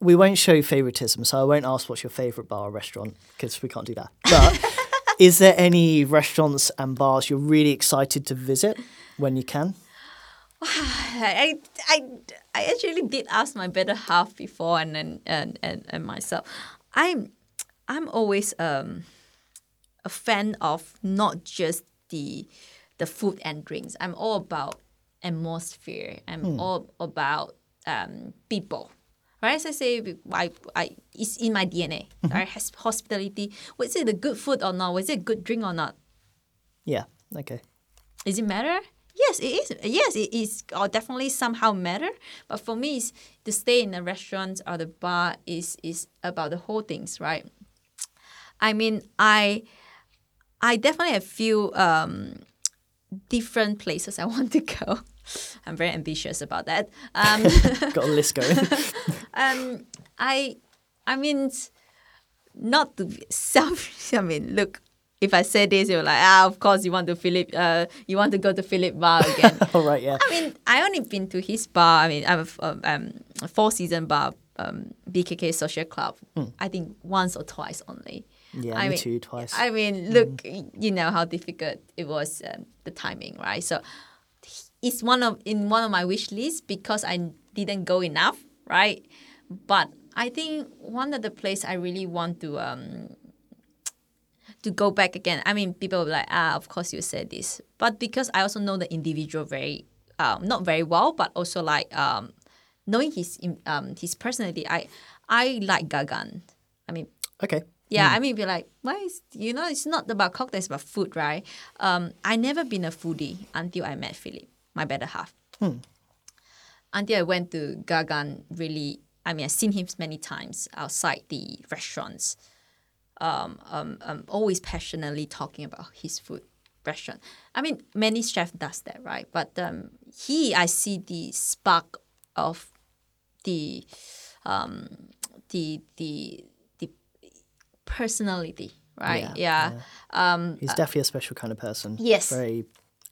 we won't show favoritism, so I won't ask what's your favorite bar or restaurant because we can't do that. But is there any restaurants and bars you're really excited to visit when you can? I, I, I actually did ask my better half before and then and, and, and myself. I'm I'm always um a fan of not just the the food and drinks. I'm all about atmosphere. I'm all about um people. Right, as I say, I, I, it's in my DNA. Right, Hos- hospitality. Was it a good food or not? Was it a good drink or not? Yeah. Okay. Does it matter? Yes, it is. Yes, it is. Or definitely somehow matter. But for me, it's to stay in a restaurant or the bar is is about the whole things, right? I mean, I I definitely have few um, different places I want to go. I'm very ambitious about that. Um, Got a list going. um, I, I mean, not to be selfish. I mean, look, if I say this, you're like, ah, of course you want to Philip, uh, you want to go to Philip Bar again. All right. Yeah. I mean, I only been to his bar. I mean, I have um, um, a four season bar, um, BKK Social Club. I think once or twice only. Yeah. I me mean, too. Twice. I mean, look, you know how difficult it was um, the timing, right? So it's one of in one of my wish lists because I didn't go enough, right? But I think one of the place I really want to um to go back again. I mean, people will be like, ah, of course you said this, but because I also know the individual very um not very well, but also like um knowing his um his personality, I I like Gaggan. I mean, okay. yeah, I mean, be like, why is you know, it's not about cocktails, but food, right? Um, I never been a foodie until I met Philip, my better half. Until I went to Gaggan, really, I mean, I've seen him many times outside the restaurants. Um, um, um, always passionately talking about his food restaurant. I mean, many chefs does that, right? But um, he, I see the spark of the um, the the the personality, right? Yeah, Yeah. Um, He's definitely a special kind of person. yes. Very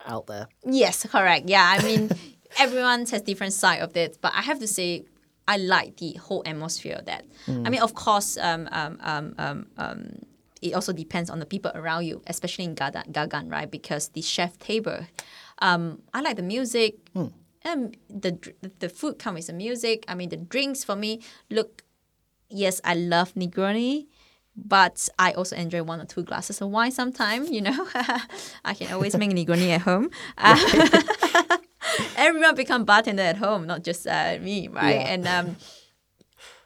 out there. Yes, correct. Yeah, I mean, everyone has different side of it, but I have to say, I like the whole atmosphere of that. I mean, of course, um, um, um, um, um, it also depends on the people around you, especially in Gaggan, Gaggan right? Because the chef table, um, I like the music. And the the food comes with the music. I mean, the drinks for me look. Yes, I love Negroni, but I also enjoy one or two glasses of wine sometimes. You know, I can always make Negroni at home. Everyone become bartender at home, not just uh, me, right? Yeah. And um,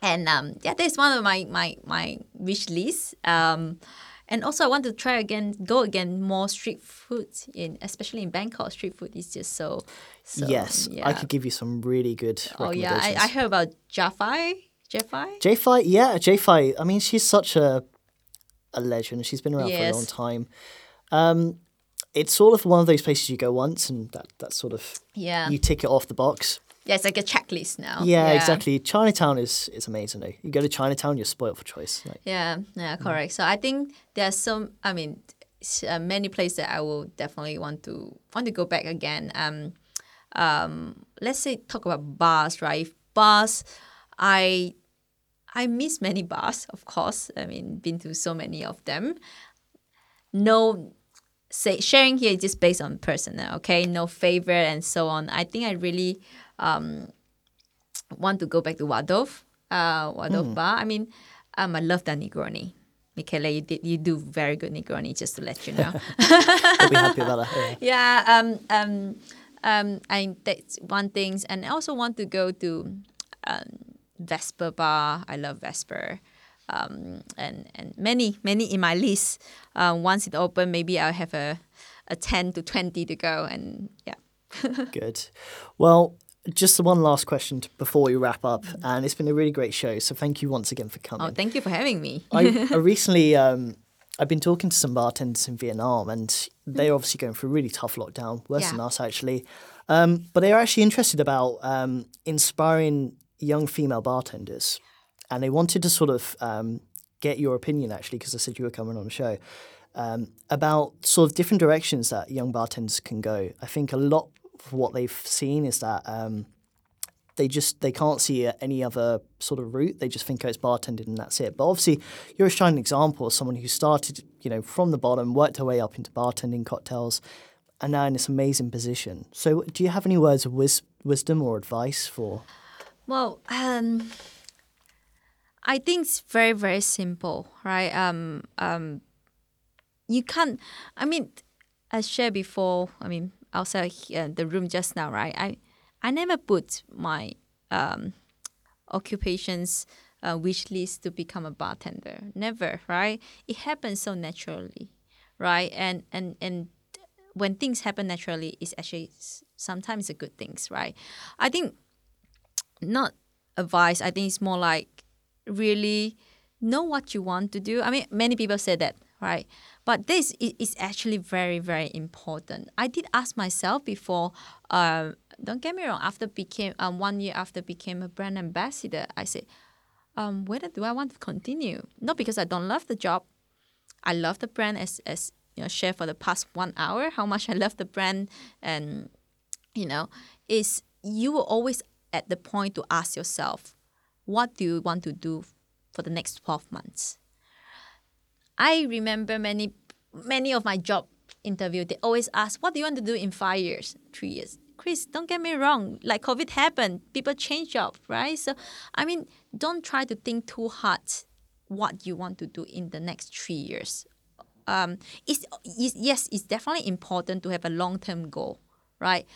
and um, yeah, that's one of my my my wish list. Um, and also I want to try again, go again more street food in, especially in Bangkok. Street food is just so. so yes, yeah. I could give you some really good Oh yeah. I, I heard about Jay Fai. Jafai. Jay Fai, yeah, Jay Fai. I mean, she's such a a legend. She's been around for a long time. Um, it's sort of one of those places you go once, and that that's sort of Yeah. you tick it off the box. Yeah, it's like a checklist now. Yeah, exactly. Chinatown is is amazing. Though. You go to Chinatown, you're spoiled for choice. Like, Yeah, yeah, Mm. correct. So I think there's some. I mean, uh, many places that I will definitely want to want to go back again. Um, um, let's say talk about bars, right? If bars, I I miss many bars, of course. I mean, been to so many of them. No, say sharing here is just based on personal, okay? No favorite and so on. I think I really um want to go back to Waldorf, uh, Waldorf bar. I mean, um, I love that Negroni. Michele, you did you do very good Negroni, just to let you know. We'll be happy about that. Yeah. yeah um um um i that's one thing and i also want to go to um vesper bar i love vesper um and and many many in my list um once it open maybe i'll have a a 10 to 20 to go and yeah Good. Well, just the one last question before we wrap up, and it's been a really great show. So thank you once again for coming. oh thank you for having me I, I recently, um, I've been talking to some bartenders in Vietnam, and they're obviously going through a really tough lockdown, worse than us actually. Um, but they're actually interested about um, inspiring young female bartenders, and they wanted to sort of um, get your opinion actually, because I said you were coming on the show. Um, about sort of different directions that young bartenders can go. I think a lot of what they've seen is that um, they just they can't see uh, any other sort of route. They just think oh, it's bartending and that's it. But obviously, you're a shining example of someone who started, you know, from the bottom, worked her way up into bartending cocktails, and now in this amazing position. So, do you have any words of wis- wisdom or advice for? Well, um, I think it's very very simple, right? Um, um, you can't. I mean, as shared before. I mean, outside here, the room just now, right? I I never put my um, occupations uh, wish list to become a bartender. Never, right? It happens so naturally, right? And and and when things happen naturally, it's actually sometimes a good things, right? I think not advice. I think it's more like really know what you want to do. I mean, many people say that, right? But this is, actually very, very important. I did ask myself before. Um, don't get me wrong. After became um, one year after became a brand ambassador, I said, um, whether do I want to continue? Not because I don't love the job. I love the brand as as you know, share for the past one hour. How much I love the brand, and you know, is you will always at the point to ask yourself, what do you want to do for the next 12 months? I remember many many of my job interview, they always ask, what do you want to do in five years, three years? Chris, don't get me wrong. Like COVID happened, people change job, right? So, I mean, don't try to think too hard what you want to do in the next three years. Um, it's, it's yes, it's definitely important to have a long term goal, right?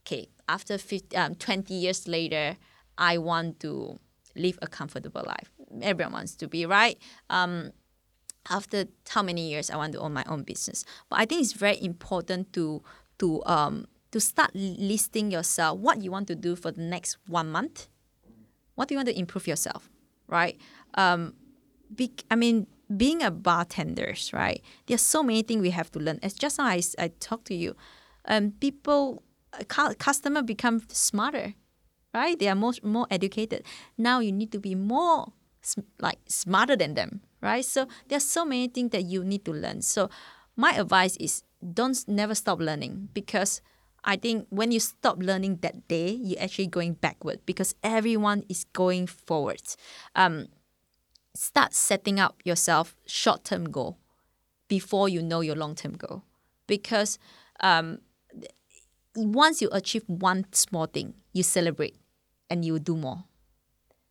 Okay, after 50, um, 20 years later, I want to live a comfortable life. Everyone wants to be, right? Um, after how many years I want to own my own business. But I think it's very important to to um to start listing yourself what you want to do for the next one month. What do you want to improve yourself, right? Um, be, I mean, being a bartenders, right? There's so many things we have to learn. As just now I, I talked to you, um, people, cu- customer become smarter, right? They are more more educated. Now you need to be more like smarter than them, right? So there's so many things that you need to learn. So my advice is don't never stop learning because I think when you stop learning that day, you're actually going backward because everyone is going forward. Um, start setting up yourself short-term goal before you know your long-term goal because um, once you achieve one small thing, you celebrate and you do more.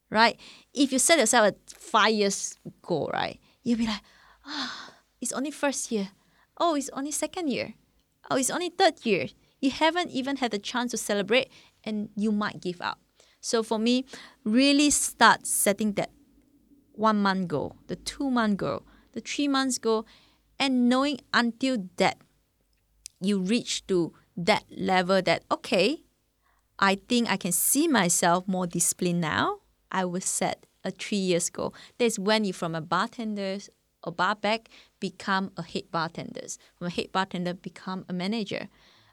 Right? If you set yourself a five years goal, right, you'll be like, ah, it's only first year. Oh, it's only second year. Oh, it's only third year. You haven't even had the chance to celebrate and you might give up. So for me, really start setting that one month goal, the two month goal, the three months goal, and knowing until that you reach to that level that okay, I think I can see myself more disciplined now. I will set a three years goal. That's when you from a bartender or bar back become a head bartender. From a head bartender become a manager.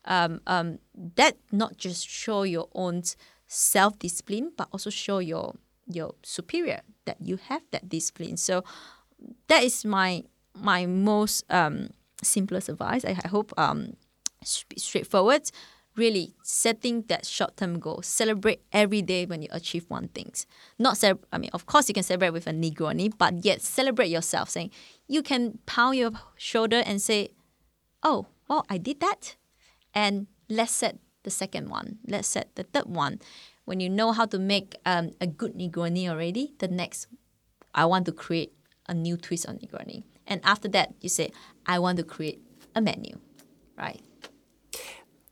Um, um, that not just show your own self discipline, but also show your your superior that you have that discipline. So that is my my most um, simplest advice. I, I hope um, straightforward. Really setting that short-term goal. Celebrate every day when you achieve one thing. Not celebrate. I mean, of course, you can celebrate with a Negroni, but yet celebrate yourself. Saying you can pound your shoulder and say, "Oh, well, I did that," and let's set the second one. Let's set the third one. When you know how to make um, a good Negroni already, the next, I want to create a new twist on Negroni. And after that, you say, I want to create a menu, right?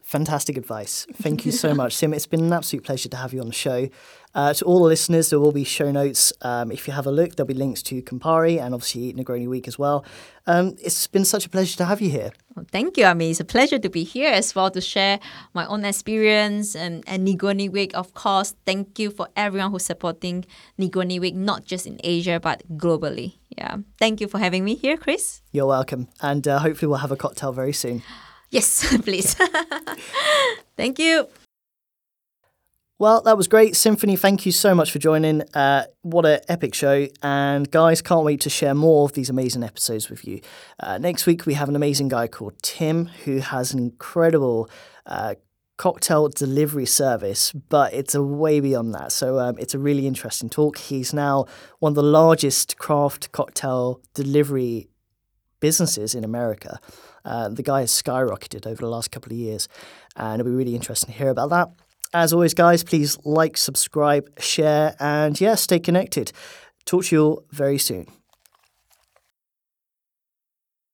Fantastic advice. Thank you so much, Sim. It's been an absolute pleasure to have you on the show. Uh, to all the listeners, there will be show notes. Um, if you have a look, there'll be links to Campari and obviously Negroni Week as well. Um, it's been such a pleasure to have you here. Well, thank you. I mean, it's a pleasure to be here as well to share my own experience and, and Negroni Week. Of course, thank you for everyone who's supporting Negroni Week, not just in Asia, but globally. Yeah. Thank you for having me here, Chris. You're welcome. And uh, hopefully, we'll have a cocktail very soon. Yes, please. Thank you. Well, that was great. Symphony, thank you so much for joining. Uh, what an epic show. And guys, can't wait to share more of these amazing episodes with you. Uh, next week, we have an amazing guy called Tim who has an incredible uh, cocktail delivery service, but it's a way beyond that. So um, it's a really interesting talk. He's now one of the largest craft cocktail delivery businesses in America. Uh, the guy has skyrocketed over the last couple of years, and it'll be really interesting to hear about that. As always, guys, please like, subscribe, share, and yeah, stay connected. Talk to you all very soon.